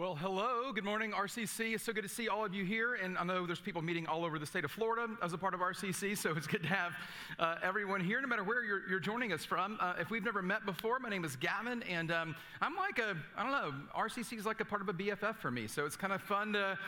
Well, hello. Good morning, RCC. It's so good to see all of you here. And I know there's people meeting all over the state of Florida as a part of RCC, so it's good to have uh, everyone here, no matter where you're, you're joining us from. Uh, if we've never met before, my name is Gavin, and um, I'm like a, I don't know, RCC is like a part of a BFF for me. So it's kind of fun to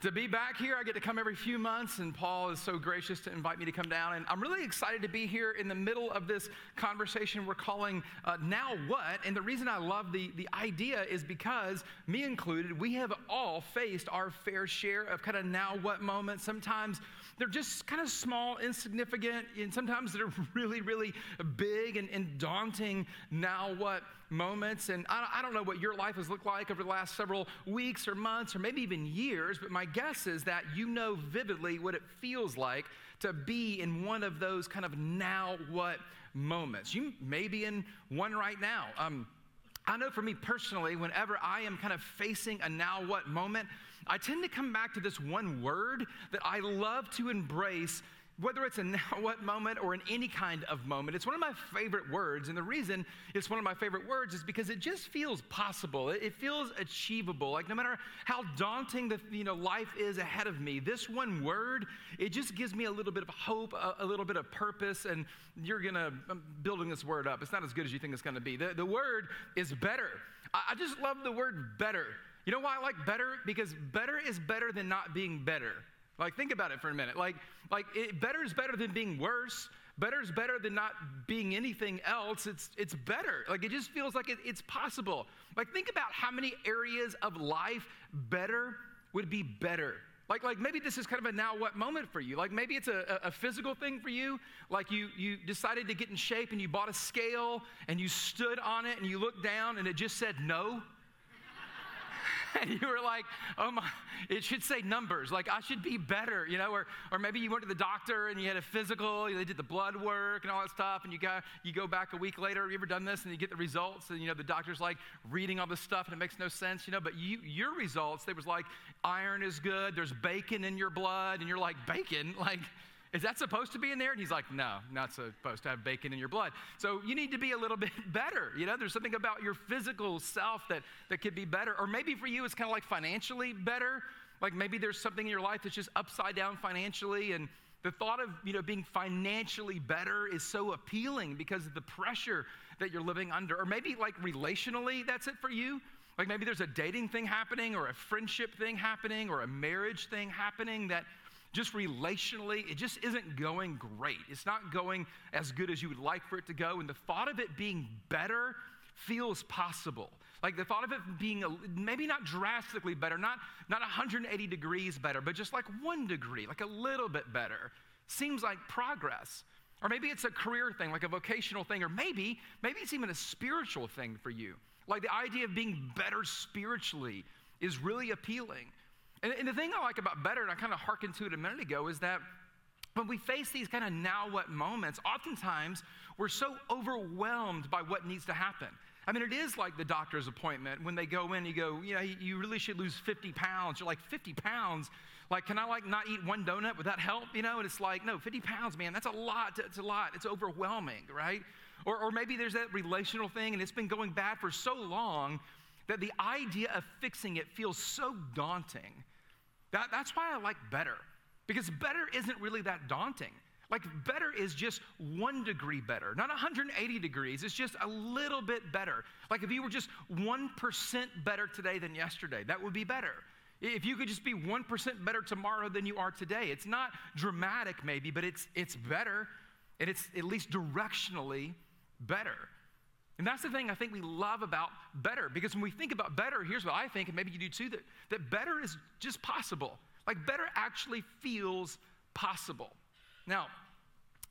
to be back here. I get to come every few months, and Paul is so gracious to invite me to come down. And I'm really excited to be here in the middle of this conversation we're calling uh, Now What? And the reason I love the, the idea is because, me included, we have all faced our fair share of kind of now what moments. Sometimes they're just kind of small, insignificant, and sometimes they're really, really big and, and daunting now what moments. And I, I don't know what your life has looked like over the last several weeks or months or maybe even years, but my guess is that you know vividly what it feels like to be in one of those kind of now what moments. You may be in one right now. Um, I know for me personally, whenever I am kind of facing a now what moment, I tend to come back to this one word that I love to embrace whether it's a now what moment or in any kind of moment, it's one of my favorite words. And the reason it's one of my favorite words is because it just feels possible. It, feels achievable. Like no matter how daunting the you know life is ahead of me, this one word, it just gives me a little bit of hope, a, a little bit of purpose. And you're gonna I'm building this word up. It's not as good as you think it's gonna be. The, the word is better. I, I just love the word better. You know why I like better? Because better is better than not being better. Like, think about it for a minute. Like, like it, better is better than being worse. Better is better than not being anything else. It's, it's better. Like, it just feels like it, it's possible. Like, think about how many areas of life better would be better. Like, like maybe this is kind of a now what moment for you. Like maybe it's a, a physical thing for you. Like you, you decided to get in shape and you bought a scale and you stood on it and you looked down and it just said no. and you were like, oh my, it should say numbers. Like, I should be better, you know? Or, or maybe you went to the doctor and you had a physical, they did the blood work and all that stuff, and you, got, you go back a week later. You ever done this? And you get the results, and, you know, the doctor's like reading all this stuff, and it makes no sense, you know? But you, your results, they was like, iron is good, there's bacon in your blood, and you're like, bacon? Like, is that supposed to be in there? And he's like, No, not supposed to have bacon in your blood. So you need to be a little bit better. You know, there's something about your physical self that, that could be better. Or maybe for you, it's kind of like financially better. Like maybe there's something in your life that's just upside down financially. And the thought of, you know, being financially better is so appealing because of the pressure that you're living under. Or maybe like relationally, that's it for you. Like maybe there's a dating thing happening or a friendship thing happening or a marriage thing happening that just relationally, it just isn't going great. It's not going as good as you would like for it to go. And the thought of it being better feels possible. Like the thought of it being a, maybe not drastically better, not, not 180 degrees better, but just like one degree, like a little bit better, seems like progress. Or maybe it's a career thing, like a vocational thing, or maybe, maybe it's even a spiritual thing for you. Like the idea of being better spiritually is really appealing. And, and the thing I like about better, and I kind of hearkened to it a minute ago, is that when we face these kind of now what moments, oftentimes we're so overwhelmed by what needs to happen. I mean, it is like the doctor's appointment when they go in, you go, you know, you really should lose 50 pounds. You're like, 50 pounds? Like, can I like not eat one donut? Would that help? You know, and it's like, no, 50 pounds, man, that's a lot. It's a lot. It's overwhelming, right? Or, or maybe there's that relational thing and it's been going bad for so long that the idea of fixing it feels so daunting that, that's why I like better, because better isn't really that daunting. Like, better is just one degree better, not 180 degrees. It's just a little bit better. Like, if you were just 1% better today than yesterday, that would be better. If you could just be 1% better tomorrow than you are today, it's not dramatic, maybe, but it's, it's better, and it's at least directionally better. And that's the thing I think we love about better, because when we think about better, here's what I think, and maybe you do too, that, that better is just possible. Like better actually feels possible. Now,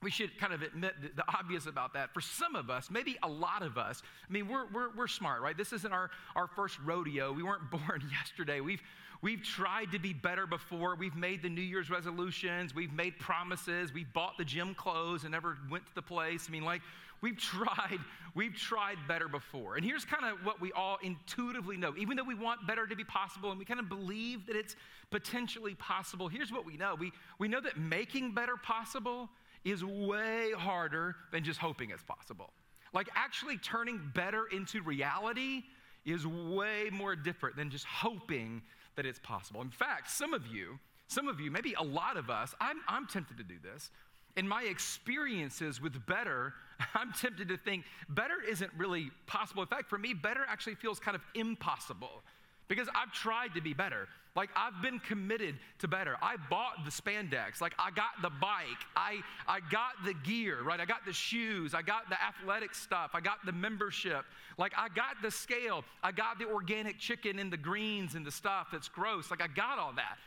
we should kind of admit the, obvious about that. For some of us, maybe a lot of us, I mean, we're, we're, we're smart, right? This isn't our, our first rodeo. We weren't born yesterday. We've, we've tried to be better before. We've made the New Year's resolutions. We've made promises. We've bought the gym clothes and never went to the place. I mean, like, we've tried, we've tried better before. And here's kind of what we all intuitively know. Even though we want better to be possible and we kind of believe that it's potentially possible, here's what we know. We, we know that making better possible is way harder than just hoping it's possible. Like actually turning better into reality is way more different than just hoping that it's possible. In fact, some of you, some of you, maybe a lot of us, I'm, I'm tempted to do this. In my experiences with better, I'm tempted to think better isn't really possible. In fact, for me, better actually feels kind of impossible because I've tried to be better. Like I've been committed to better. I bought the spandex. Like I got the bike. I I got the gear, right? I got the shoes. I got the athletic stuff. I got the membership. Like I got the scale. I got the organic chicken and the greens and the stuff that's gross. Like I got all that.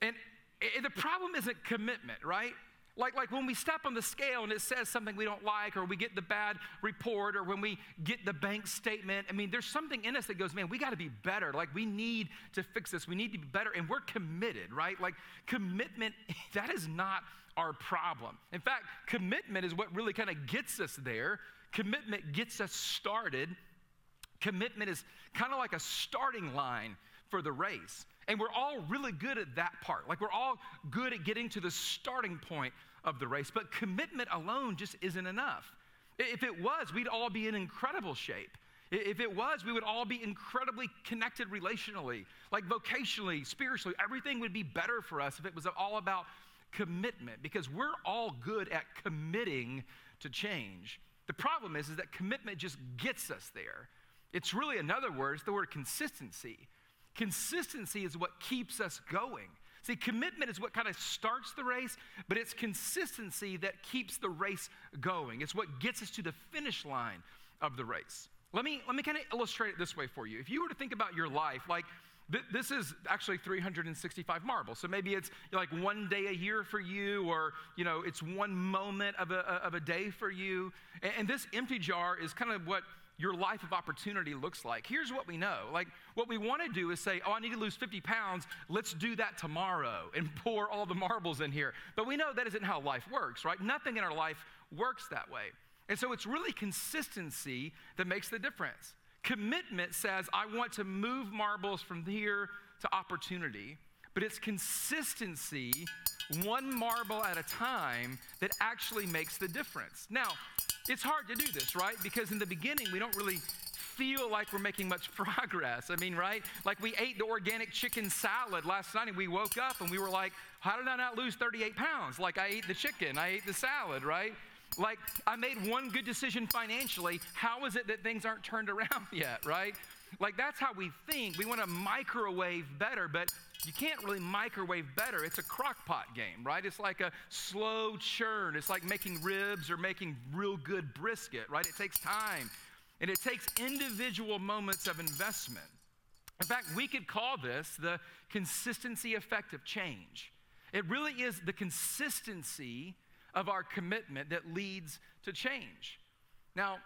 And the problem isn't commitment, right? Like, like when we step on the scale and it says something we don't like, or we get the bad report, or when we get the bank statement, I mean, there's something in us that goes, man, we got to be better. Like, we need to fix this. We need to be better. And we're committed, right? Like, commitment, that is not our problem. In fact, commitment is what really kind of gets us there. Commitment gets us started. Commitment is kind of like a starting line for the race. And we're all really good at that part. Like we're all good at getting to the starting point of the race, but commitment alone just isn't enough. If it was, we'd all be in incredible shape. If it was, we would all be incredibly connected relationally, like vocationally, spiritually. Everything would be better for us if it was all about commitment because we're all good at committing to change. The problem is, is that commitment just gets us there. It's really, in other words, the word consistency. Consistency is what keeps us going. See, commitment is what kind of starts the race, but it's consistency that keeps the race going. It's what gets us to the finish line of the race. Let me, let me kind of illustrate it this way for you. If you were to think about your life, like th- this is actually 365 marbles. So maybe it's like one day a year for you, or you know, it's one moment of a, of a day for you. And, and this empty jar is kind of what your life of opportunity looks like. Here's what we know. Like, what we want to do is say, oh, I need to lose 50 pounds. Let's do that tomorrow and pour all the marbles in here. But we know that isn't how life works, right? Nothing in our life works that way. And so it's really consistency that makes the difference. Commitment says, I want to move marbles from here to opportunity. But it's consistency, one marble at a time, that actually makes the difference. Now, it's hard to do this, right? Because in the beginning, we don't really feel like we're making much progress. I mean, right? Like we ate the organic chicken salad last night and we woke up and we were like, how did I not lose 38 pounds? Like I ate the chicken, I ate the salad, right? Like I made one good decision financially. How is it that things aren't turned around yet, right? Like that's how we think. We want to microwave better, but you can't really microwave better. It's a crock pot game, right? It's like a slow churn. It's like making ribs or making real good brisket, right? It takes time and it takes individual moments of investment. In fact, we could call this the consistency effect of change. It really is the consistency of our commitment that leads to change. Now,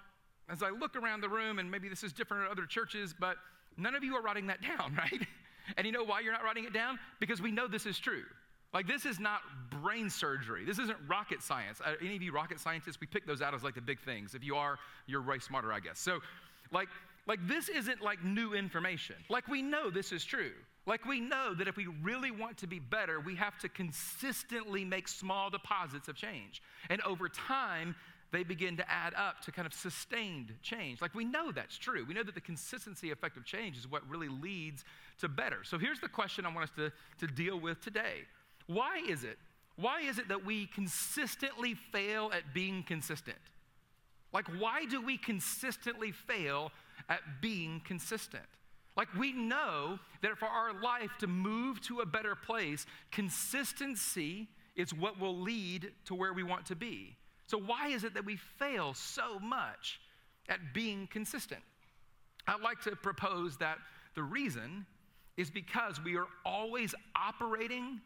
as I look around the room, and maybe this is different at other churches, but none of you are writing that down, right? And you know why you're not writing it down? Because we know this is true. Like, this is not brain surgery. This isn't rocket science. Uh, any of you rocket scientists, we pick those out as like the big things. If you are, you're way smarter, I guess. So, like, like this isn't like new information. Like, we know this is true. Like, we know that if we really want to be better, we have to consistently make small deposits of change. And over time, they begin to add up to kind of sustained change. Like we know that's true. We know that the consistency effect of change is what really leads to better. So here's the question I want us to, to deal with today Why is it? Why is it that we consistently fail at being consistent? Like, why do we consistently fail at being consistent? Like, we know that for our life to move to a better place, consistency is what will lead to where we want to be. So, why is it that we fail so much at being consistent? I'd like to propose that the reason is because we are always operating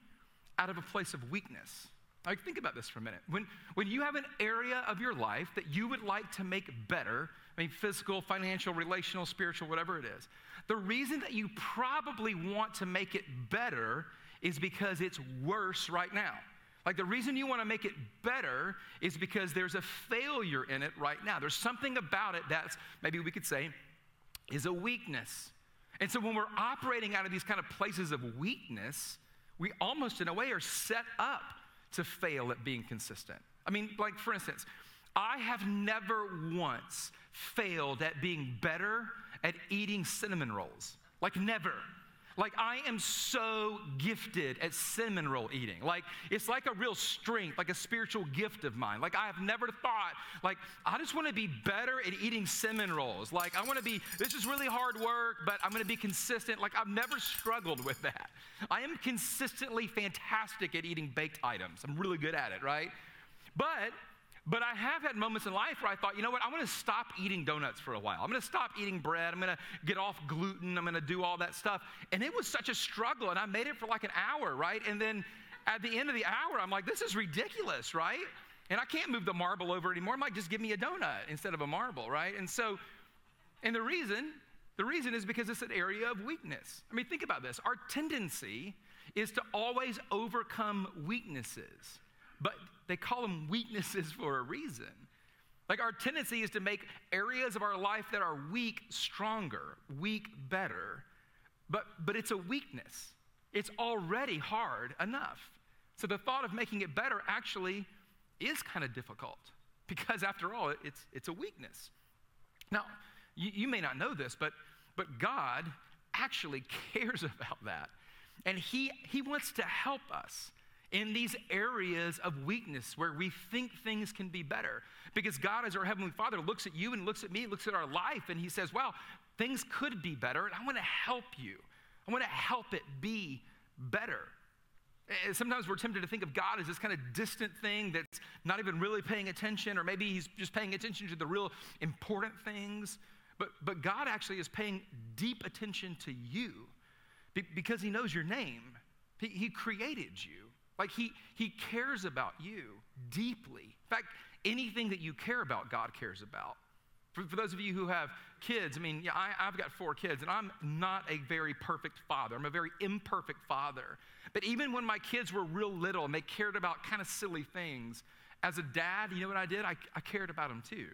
out of a place of weakness. Like, think about this for a minute. When, when you have an area of your life that you would like to make better, I mean, physical, financial, relational, spiritual, whatever it is, the reason that you probably want to make it better is because it's worse right now. Like the reason you want to make it better is because there's a failure in it right now. There's something about it that's, maybe we could say, is a weakness. And so when we're operating out of these kind of places of weakness, we almost in a way are set up to fail at being consistent. I mean, like for instance, I have never once failed at being better at eating cinnamon rolls. Like, never. Like, I am so gifted at cinnamon roll eating. Like, it's like a real strength, like a spiritual gift of mine. Like, I have never thought, like, I just want to be better at eating cinnamon rolls. Like, I want to be, this is really hard work, but I'm going to be consistent. Like, I've never struggled with that. I am consistently fantastic at eating baked items. I'm really good at it, right? But but I have had moments in life where I thought, you know what, I'm gonna stop eating donuts for a while. I'm gonna stop eating bread. I'm gonna get off gluten. I'm gonna do all that stuff. And it was such a struggle. And I made it for like an hour, right? And then at the end of the hour, I'm like, this is ridiculous, right? And I can't move the marble over anymore. I might just give me a donut instead of a marble, right? And so, and the reason, the reason is because it's an area of weakness. I mean, think about this. Our tendency is to always overcome weaknesses. But they call them weaknesses for a reason. Like our tendency is to make areas of our life that are weak stronger, weak better. But, but it's a weakness. It's already hard enough. So the thought of making it better actually is kind of difficult because, after all, it's, it's a weakness. Now, you, you may not know this, but, but God actually cares about that. And he, he wants to help us in these areas of weakness where we think things can be better. Because God, as our Heavenly Father, looks at you and looks at me, looks at our life, and He says, Wow, things could be better, and I want to help you. I want to help it be better. Sometimes we're tempted to think of God as this kind of distant thing that's not even really paying attention, or maybe He's just paying attention to the real important things. But, but God actually is paying deep attention to you because He knows your name. He, he created you. Like he, he cares about you deeply. In fact, anything that you care about, God cares about. For, for those of you who have kids, I mean, yeah, I, I've got four kids, and I'm not a very perfect father. I'm a very imperfect father. But even when my kids were real little and they cared about kind of silly things, as a dad, you know what I did? I, I cared about them too.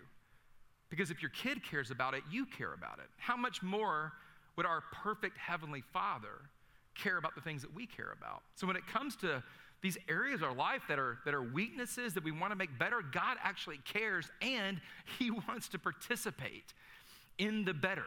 Because if your kid cares about it, you care about it. How much more would our perfect heavenly father care about the things that we care about? So when it comes to these areas of our life that are, that are weaknesses that we want to make better, God actually cares and He wants to participate in the better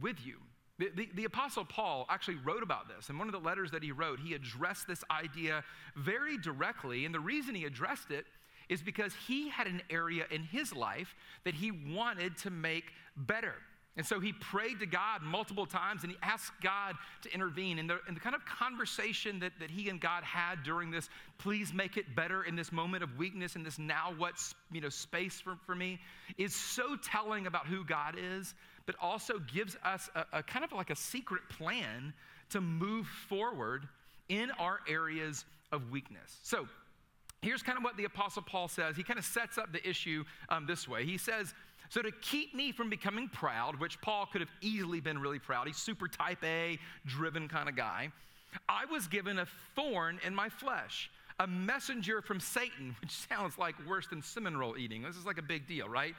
with you. The, the, the, Apostle Paul actually wrote about this. In one of the letters that he wrote, he addressed this idea very directly. And the reason he addressed it is because he had an area in his life that he wanted to make better. And so he prayed to God multiple times and he asked God to intervene. And the, and the kind of conversation that, that he and God had during this, please make it better in this moment of weakness, in this now what's, you know, space for, for me, is so telling about who God is, but also gives us a, a kind of like a secret plan to move forward in our areas of weakness. So here's kind of what the Apostle Paul says. He kind of sets up the issue um, this way. He says, so, to keep me from becoming proud, which Paul could have easily been really proud, he's super type A, driven kind of guy, I was given a thorn in my flesh, a messenger from Satan, which sounds like worse than cinnamon roll eating. This is like a big deal, right?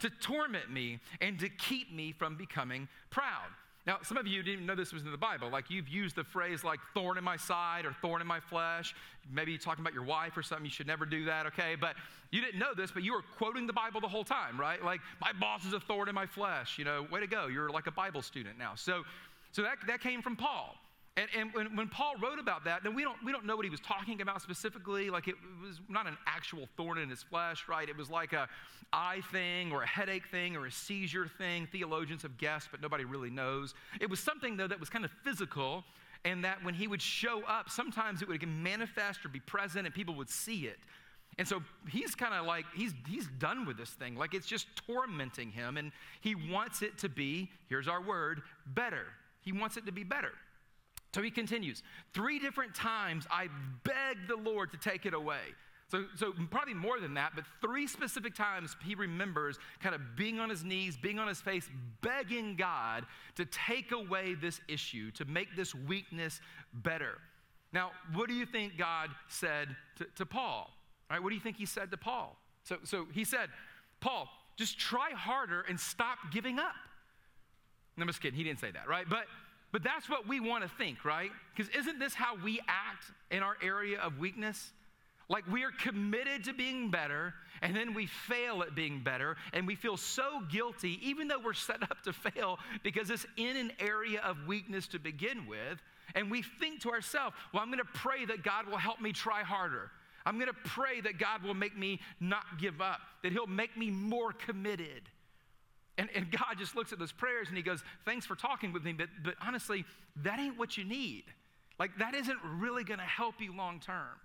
To torment me and to keep me from becoming proud. Now, some of you didn't know this was in the Bible. Like you've used the phrase like thorn in my side or thorn in my flesh. Maybe you're talking about your wife or something. You should never do that, okay? But you didn't know this, but you were quoting the Bible the whole time, right? Like, my boss is a thorn in my flesh. You know, way to go. You're like a Bible student now. So, so that, that came from Paul. And, and when, when, Paul wrote about that, then we don't, we don't know what he was talking about specifically. Like it was not an actual thorn in his flesh, right? It was like a eye thing or a headache thing or a seizure thing. Theologians have guessed, but nobody really knows. It was something, though, that was kind of physical, and that when he would show up, sometimes it would manifest or be present and people would see it. And so he's kind of like, he's, he's done with this thing. Like it's just tormenting him, and he wants it to be, here's our word, better. He wants it to be better. So he continues, three different times I begged the Lord to take it away. So, so probably more than that, but three specific times he remembers kind of being on his knees, being on his face, begging God to take away this issue, to make this weakness better. Now, what do you think God said to, to Paul? All right, what do you think he said to Paul? So, so he said, Paul, just try harder and stop giving up. No, I'm just kidding. He didn't say that, right? But but that's what we want to think, right? Because isn't this how we act in our area of weakness? Like we are committed to being better, and then we fail at being better, and we feel so guilty, even though we're set up to fail because it's in an area of weakness to begin with. And we think to ourselves, well, I'm gonna pray that God will help me try harder. I'm gonna pray that God will make me not give up, that He'll make me more committed. And, and God just looks at those prayers and He goes, Thanks for talking with me, but, but honestly, that ain't what you need. Like, that isn't really gonna help you long term.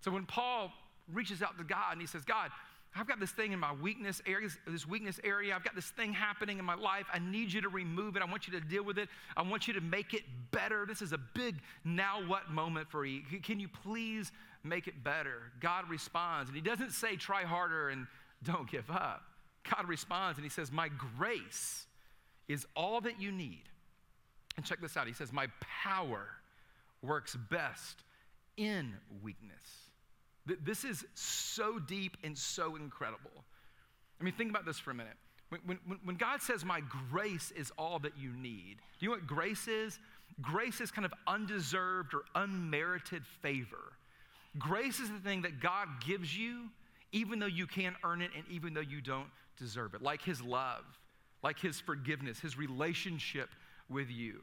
So when Paul reaches out to God and he says, God, I've got this thing in my weakness area, this weakness area. I've got this thing happening in my life. I need you to remove it. I want you to deal with it. I want you to make it better. This is a big now what moment for you. Can you please make it better? God responds, and he doesn't say try harder and don't give up. God responds and he says, My grace is all that you need. And check this out. He says, My power works best in weakness. This is so deep and so incredible. I mean, think about this for a minute. When, when, when, God says, My grace is all that you need, do you know what grace is? Grace is kind of undeserved or unmerited favor. Grace is the thing that God gives you, even though you can't earn it and even though you don't deserve it, like His love, like His forgiveness, His relationship with you.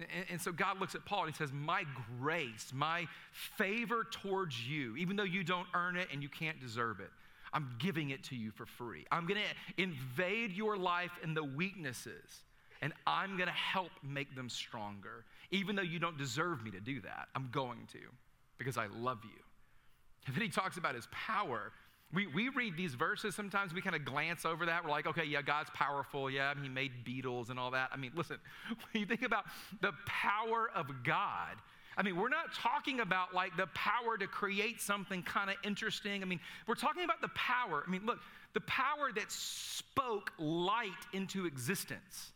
And, and, so God looks at Paul and he says, My grace, my favor towards you, even though you don't earn it and you can't deserve it, I'm giving it to you for free. I'm going to invade your life in the weaknesses and I'm going to help make them stronger. Even though you don't deserve me to do that, I'm going to because I love you. And then he talks about his power we, we read these verses, sometimes we kind of glance over that. We're like, okay, yeah, God's powerful. Yeah, he made beetles and all that. I mean, listen, when you think about the power of God, I mean, we're not talking about like the power to create something kind of interesting. I mean, we're talking about the power. I mean, look, the power that spoke light into existence,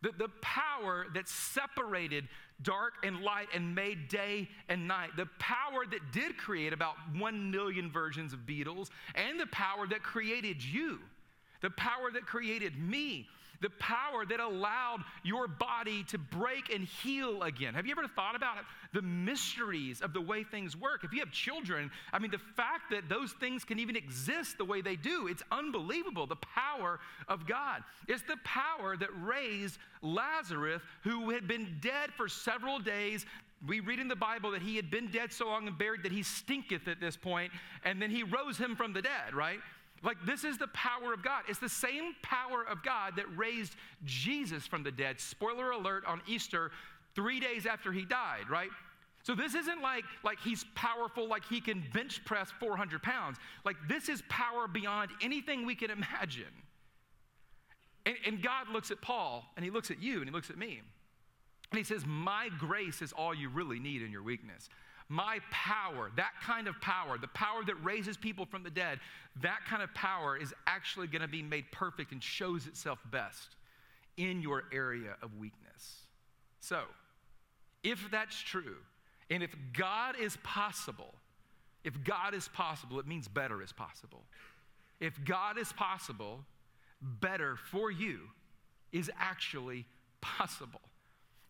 the, the power that separated dark and light and made day and night. The power that did create about one million versions of beetles, and the power that created you, the power that created me, the power that allowed your body to break and heal again. Have you ever thought about it? The mysteries of the way things work. If you have children, I mean, the fact that those things can even exist the way they do, it's unbelievable. The power of God. It's the power that raised Lazarus, who had been dead for several days, we read in the Bible that he had been dead so long and buried that he stinketh at this point, and then he rose him from the dead, right? Like, this is the power of God. It's the same power of God that raised Jesus from the dead. Spoiler alert on Easter, three days after he died, right? So this isn't like, like he's powerful, like he can bench press 400 pounds. Like, this is power beyond anything we can imagine. And, and God looks at Paul, and he looks at you, and he looks at me. And he says, My grace is all you really need in your weakness. My power, that kind of power, the power that raises people from the dead, that kind of power is actually going to be made perfect and shows itself best in your area of weakness. So, if that's true, and if God is possible, if God is possible, it means better is possible. If God is possible, better for you is actually possible.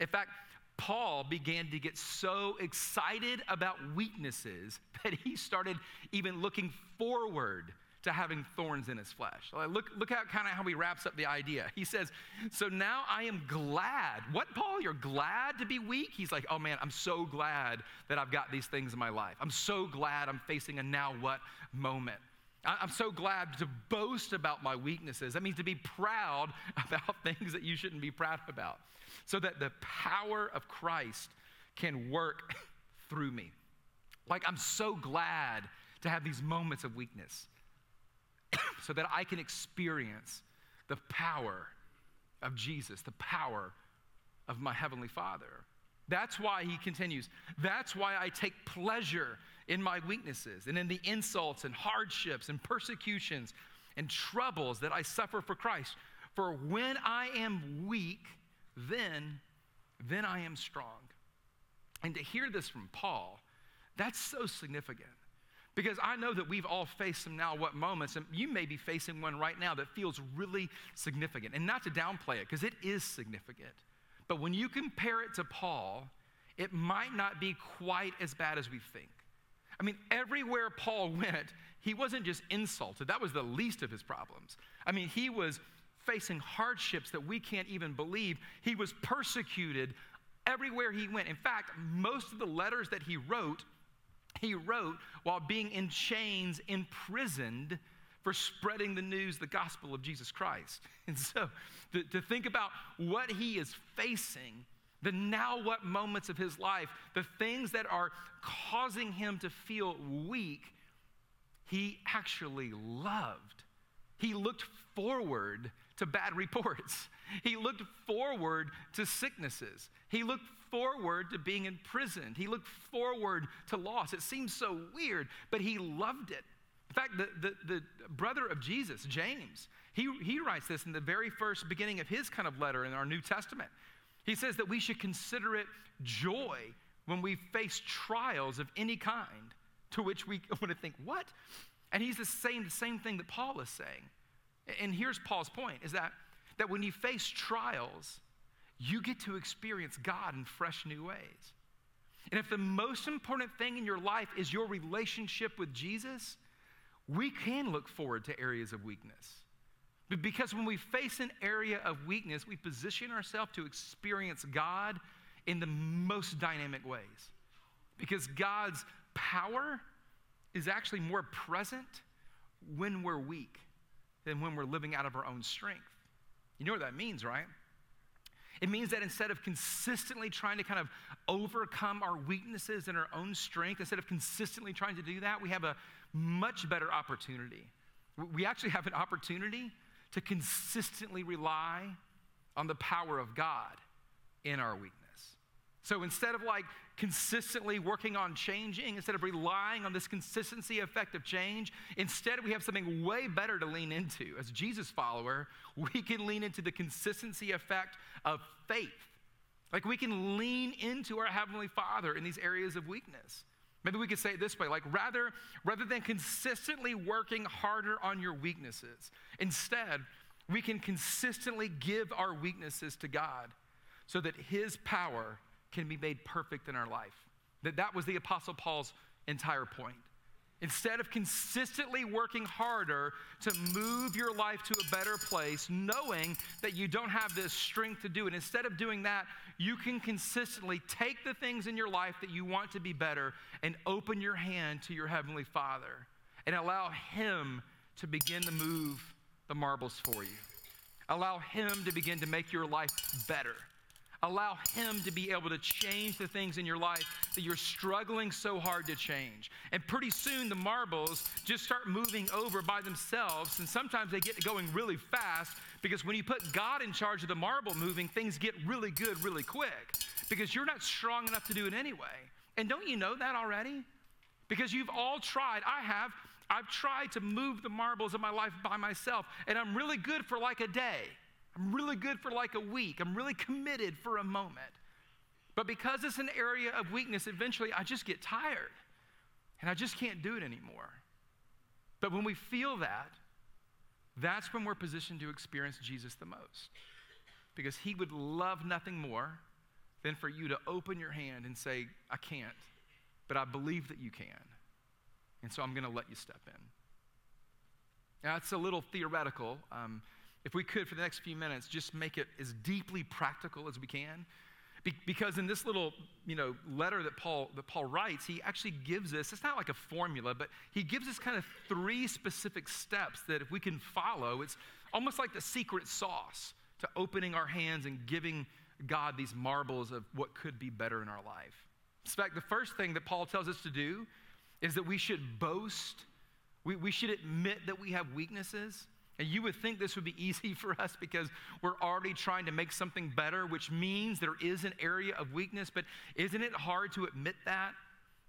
In fact, Paul began to get so excited about weaknesses that he started even looking forward to having thorns in his flesh. Look, look at kind of how he wraps up the idea. He says, So now I am glad. What, Paul? You're glad to be weak? He's like, Oh man, I'm so glad that I've got these things in my life. I'm so glad I'm facing a now what moment. I'm so glad to boast about my weaknesses. That means to be proud about things that you shouldn't be proud about so that the power of Christ can work through me. Like, I'm so glad to have these moments of weakness so that I can experience the power of Jesus, the power of my Heavenly Father. That's why he continues. That's why I take pleasure in my weaknesses and in the insults and hardships and persecutions and troubles that I suffer for Christ. For when I am weak, then, then I am strong. And to hear this from Paul, that's so significant. Because I know that we've all faced some now what moments, and you may be facing one right now that feels really significant. And not to downplay it, because it is significant. But when you compare it to Paul, it might not be quite as bad as we think. I mean, everywhere Paul went, he wasn't just insulted. That was the least of his problems. I mean, he was facing hardships that we can't even believe. He was persecuted everywhere he went. In fact, most of the letters that he wrote, he wrote while being in chains, imprisoned for spreading the news, the gospel of Jesus Christ. And so to, to think about what he is facing, the now what moments of his life, the things that are causing him to feel weak, he actually loved. He looked forward to bad reports. He looked forward to sicknesses. He looked forward to being imprisoned. He looked forward to loss. It seems so weird, but he loved it. In fact, the, the, the, brother of Jesus, James, he, he writes this in the very first beginning of his kind of letter in our New Testament. He says that we should consider it joy when we face trials of any kind, to which we want to think, what? And he's the same, the same thing that Paul is saying. And here's Paul's point is that, that when you face trials, you get to experience God in fresh new ways. And if the most important thing in your life is your relationship with Jesus, we can look forward to areas of weakness. Because when we face an area of weakness, we position ourselves to experience God in the most dynamic ways. Because God's power is actually more present when we're weak than when we're living out of our own strength. You know what that means, right? It means that instead of consistently trying to kind of overcome our weaknesses and our own strength, instead of consistently trying to do that, we have a much better opportunity. We actually have an opportunity to consistently rely on the power of God in our weakness. So instead of like consistently working on changing, instead of relying on this consistency effect of change, instead we have something way better to lean into. As Jesus follower, we can lean into the consistency effect of faith. Like we can lean into our heavenly Father in these areas of weakness. Maybe we could say it this way like rather rather than consistently working harder on your weaknesses, instead we can consistently give our weaknesses to God so that his power can be made perfect in our life. That that was the apostle Paul's entire point. Instead of consistently working harder to move your life to a better place, knowing that you don't have the strength to do it, instead of doing that, you can consistently take the things in your life that you want to be better and open your hand to your Heavenly Father and allow Him to begin to move the marbles for you. Allow Him to begin to make your life better. Allow Him to be able to change the things in your life that you're struggling so hard to change. And pretty soon the marbles just start moving over by themselves. And sometimes they get going really fast because when you put God in charge of the marble moving, things get really good really quick because you're not strong enough to do it anyway. And don't you know that already? Because you've all tried. I have. I've tried to move the marbles of my life by myself, and I'm really good for like a day. I'm really good for like a week. I'm really committed for a moment. But because it's an area of weakness, eventually I just get tired and I just can't do it anymore. But when we feel that, that's when we're positioned to experience Jesus the most. Because he would love nothing more than for you to open your hand and say, I can't, but I believe that you can. And so I'm going to let you step in. Now, it's a little theoretical. Um, if we could, for the next few minutes, just make it as deeply practical as we can. Be- because in this little, you know, letter that Paul, that Paul writes, he actually gives us, it's not like a formula, but he gives us kind of three specific steps that if we can follow, it's almost like the secret sauce to opening our hands and giving God these marbles of what could be better in our life. In fact, the first thing that Paul tells us to do is that we should boast. We, we should admit that we have weaknesses. And you would think this would be easy for us because we're already trying to make something better, which means there is an area of weakness. But isn't it hard to admit that?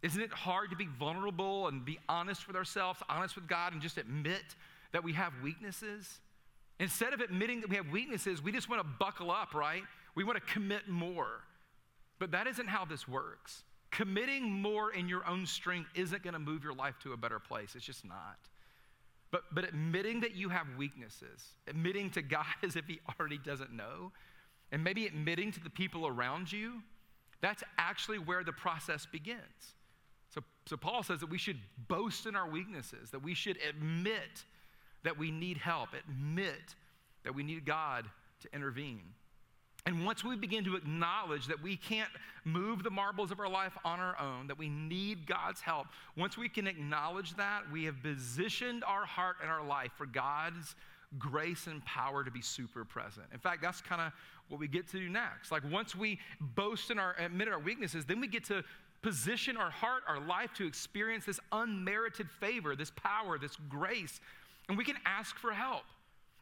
Isn't it hard to be vulnerable and be honest with ourselves, honest with God, and just admit that we have weaknesses? Instead of admitting that we have weaknesses, we just want to buckle up, right? We want to commit more. But that isn't how this works. Committing more in your own strength isn't going to move your life to a better place. It's just not. But, but admitting that you have weaknesses, admitting to God as if He already doesn't know, and maybe admitting to the people around you, that's actually where the process begins. So, so Paul says that we should boast in our weaknesses, that we should admit that we need help, admit that we need God to intervene. And once we begin to acknowledge that we can't move the marbles of our life on our own, that we need God's help, once we can acknowledge that, we have positioned our heart and our life for God's grace and power to be super present. In fact, that's kind of what we get to do next. Like once we boast in our admit our weaknesses, then we get to position our heart, our life to experience this unmerited favor, this power, this grace, and we can ask for help.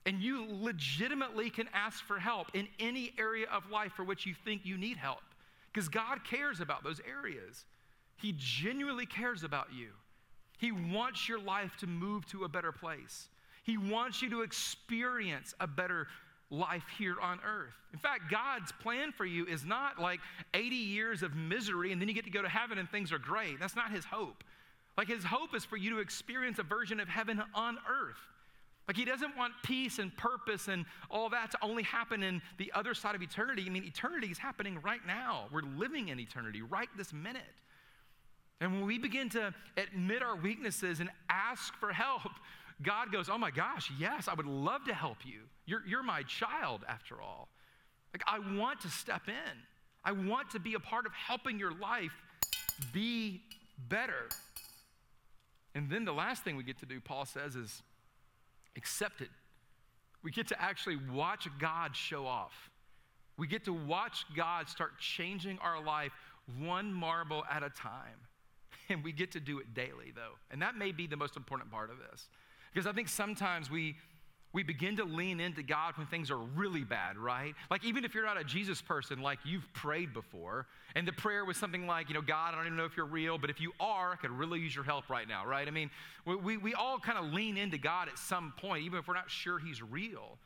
And you legitimately can ask for help in any area of life for which you think you need help. Because God cares about those areas. He genuinely cares about you. He wants your life to move to a better place. He wants you to experience a better life here on earth. In fact, God's plan for you is not like 80 years of misery and then you get to go to heaven and things are great. That's not His hope. Like, His hope is for you to experience a version of heaven on earth. Like, He doesn't want peace and purpose and all that to only happen in the other side of eternity. I mean, eternity is happening right now. We're living in eternity right this minute. And when we begin to admit our weaknesses and ask for help, God goes, Oh my gosh, yes, I would love to help you. You're, you're my child, after all. Like, I want to step in. I want to be a part of helping your life be better. And then the last thing we get to do, Paul says, is accept it. We get to actually watch God show off. We get to watch God start changing our life one marble at a time. And we get to do it daily, though. And that may be the most important part of this. Because I think sometimes we, we begin to lean into God when things are really bad, right? Like, even if you're not a Jesus person, like you've prayed before, and the prayer was something like, you know, God, I don't even know if you're real, but if you are, I could really use your help right now, right? I mean, we, we all kind of lean into God at some point, even if we're not sure He's real.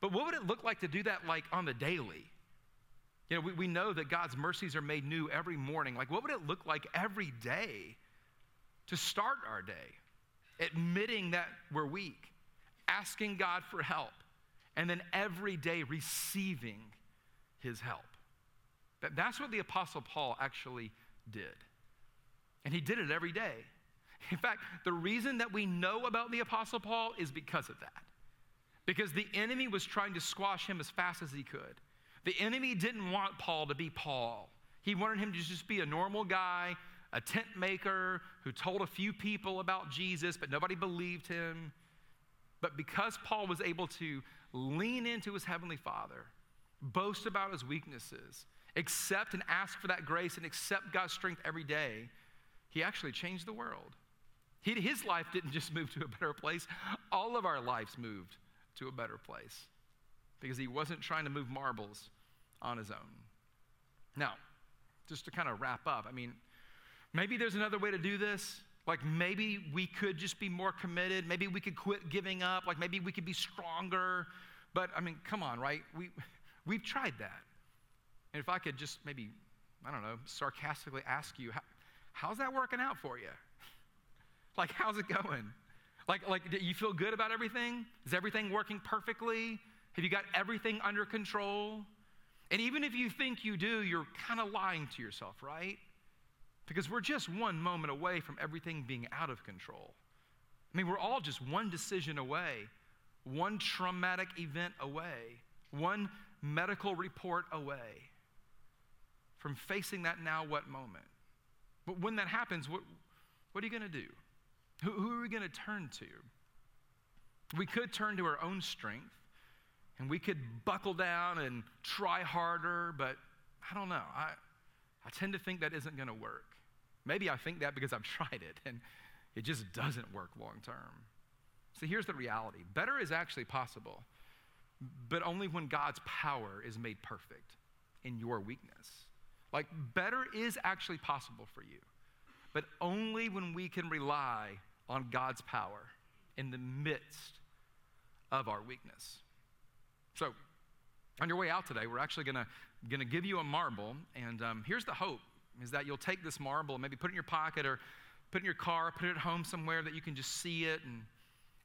But what would it look like to do that, like, on the daily? You know, we, we know that God's mercies are made new every morning. Like, what would it look like every day to start our day? admitting that we're weak, asking God for help, and then every day receiving his help. That, that's what the Apostle Paul actually did. And he did it every day. In fact, the reason that we know about the Apostle Paul is because of that. Because the enemy was trying to squash him as fast as he could. The enemy didn't want Paul to be Paul. He wanted him to just be a normal guy a tent maker who told a few people about Jesus, but nobody believed him. But because Paul was able to lean into his heavenly Father, boast about his weaknesses, accept and ask for that grace, and accept God's strength every day, he actually changed the world. He, his life didn't just move to a better place, all of our lives moved to a better place because he wasn't trying to move marbles on his own. Now, just to kind of wrap up, I mean, Maybe there's another way to do this. Like maybe we could just be more committed. Maybe we could quit giving up. Like maybe we could be stronger. But I mean, come on, right? We, we've tried that. And if I could just maybe, I don't know, sarcastically ask you, how, how's that working out for you? Like, how's it going? Like, like, do you feel good about everything? Is everything working perfectly? Have you got everything under control? And even if you think you do, you're kind of lying to yourself, right? Because we're just one moment away from everything being out of control. I mean, we're all just one decision away, one traumatic event away, one medical report away from facing that now what moment. But when that happens, what, what are you going to do? Who, who are we going to turn to? We could turn to our own strength and we could buckle down and try harder, but I don't know. I, I tend to think that isn't going to work. Maybe I think that because I've tried it and it just doesn't work long term. So here's the reality better is actually possible, but only when God's power is made perfect in your weakness. Like, better is actually possible for you, but only when we can rely on God's power in the midst of our weakness. So, on your way out today, we're actually gonna, gonna give you a marble, and um, here's the hope is that you'll take this marble and maybe put it in your pocket or put it in your car, put it at home somewhere that you can just see it. And,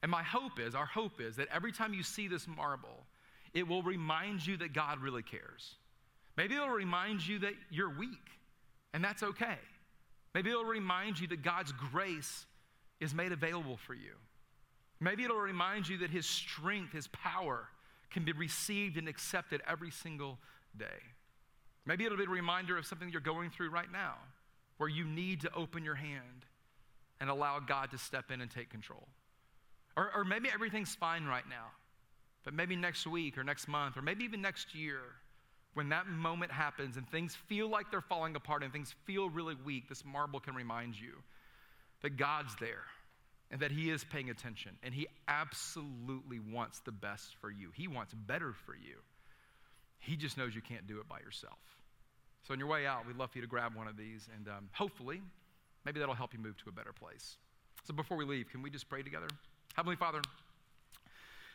and my hope is, our hope is that every time you see this marble, it will remind you that God really cares. Maybe it'll remind you that you're weak, and that's okay. Maybe it'll remind you that God's grace is made available for you. Maybe it'll remind you that His strength, His power can be received and accepted every single day. Maybe it'll be a reminder of something you're going through right now where you need to open your hand and allow God to step in and take control. Or, or maybe everything's fine right now, but maybe next week or next month or maybe even next year, when that moment happens and things feel like they're falling apart and things feel really weak, this marble can remind you that God's there and that He is paying attention and He absolutely wants the best for you. He wants better for you. He just knows you can't do it by yourself. So, on your way out, we'd love for you to grab one of these and um, hopefully, maybe that'll help you move to a better place. So, before we leave, can we just pray together? Heavenly Father,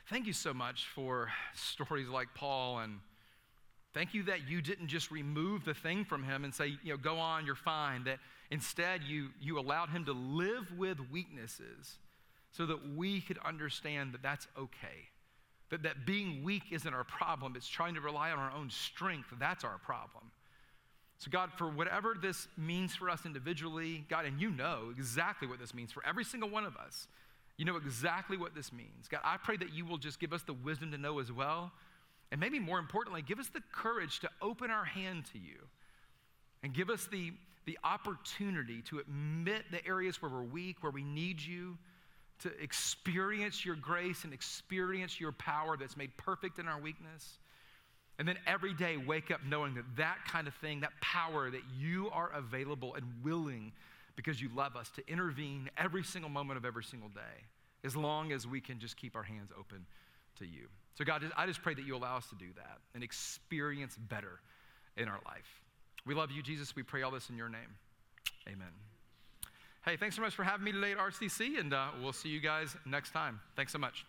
thank you so much for stories like Paul and Thank you that you didn't just remove the thing from him and say, you know, go on, you're fine. That instead you, you allowed him to live with weaknesses so that we could understand that that's okay. That, that being weak isn't our problem, it's trying to rely on our own strength. That's our problem. So, God, for whatever this means for us individually, God, and you know exactly what this means for every single one of us. You know exactly what this means. God, I pray that you will just give us the wisdom to know as well. And maybe more importantly, give us the courage to open our hand to you and give us the, the opportunity to admit the areas where we're weak, where we need you, to experience your grace and experience your power that's made perfect in our weakness. And then every day wake up knowing that that kind of thing, that power, that you are available and willing because you love us to intervene every single moment of every single day, as long as we can just keep our hands open to you. So, God, I just pray that you allow us to do that and experience better in our life. We love you, Jesus. We pray all this in your name. Amen. Hey, thanks so much for having me today at RCC, and uh, we'll see you guys next time. Thanks so much.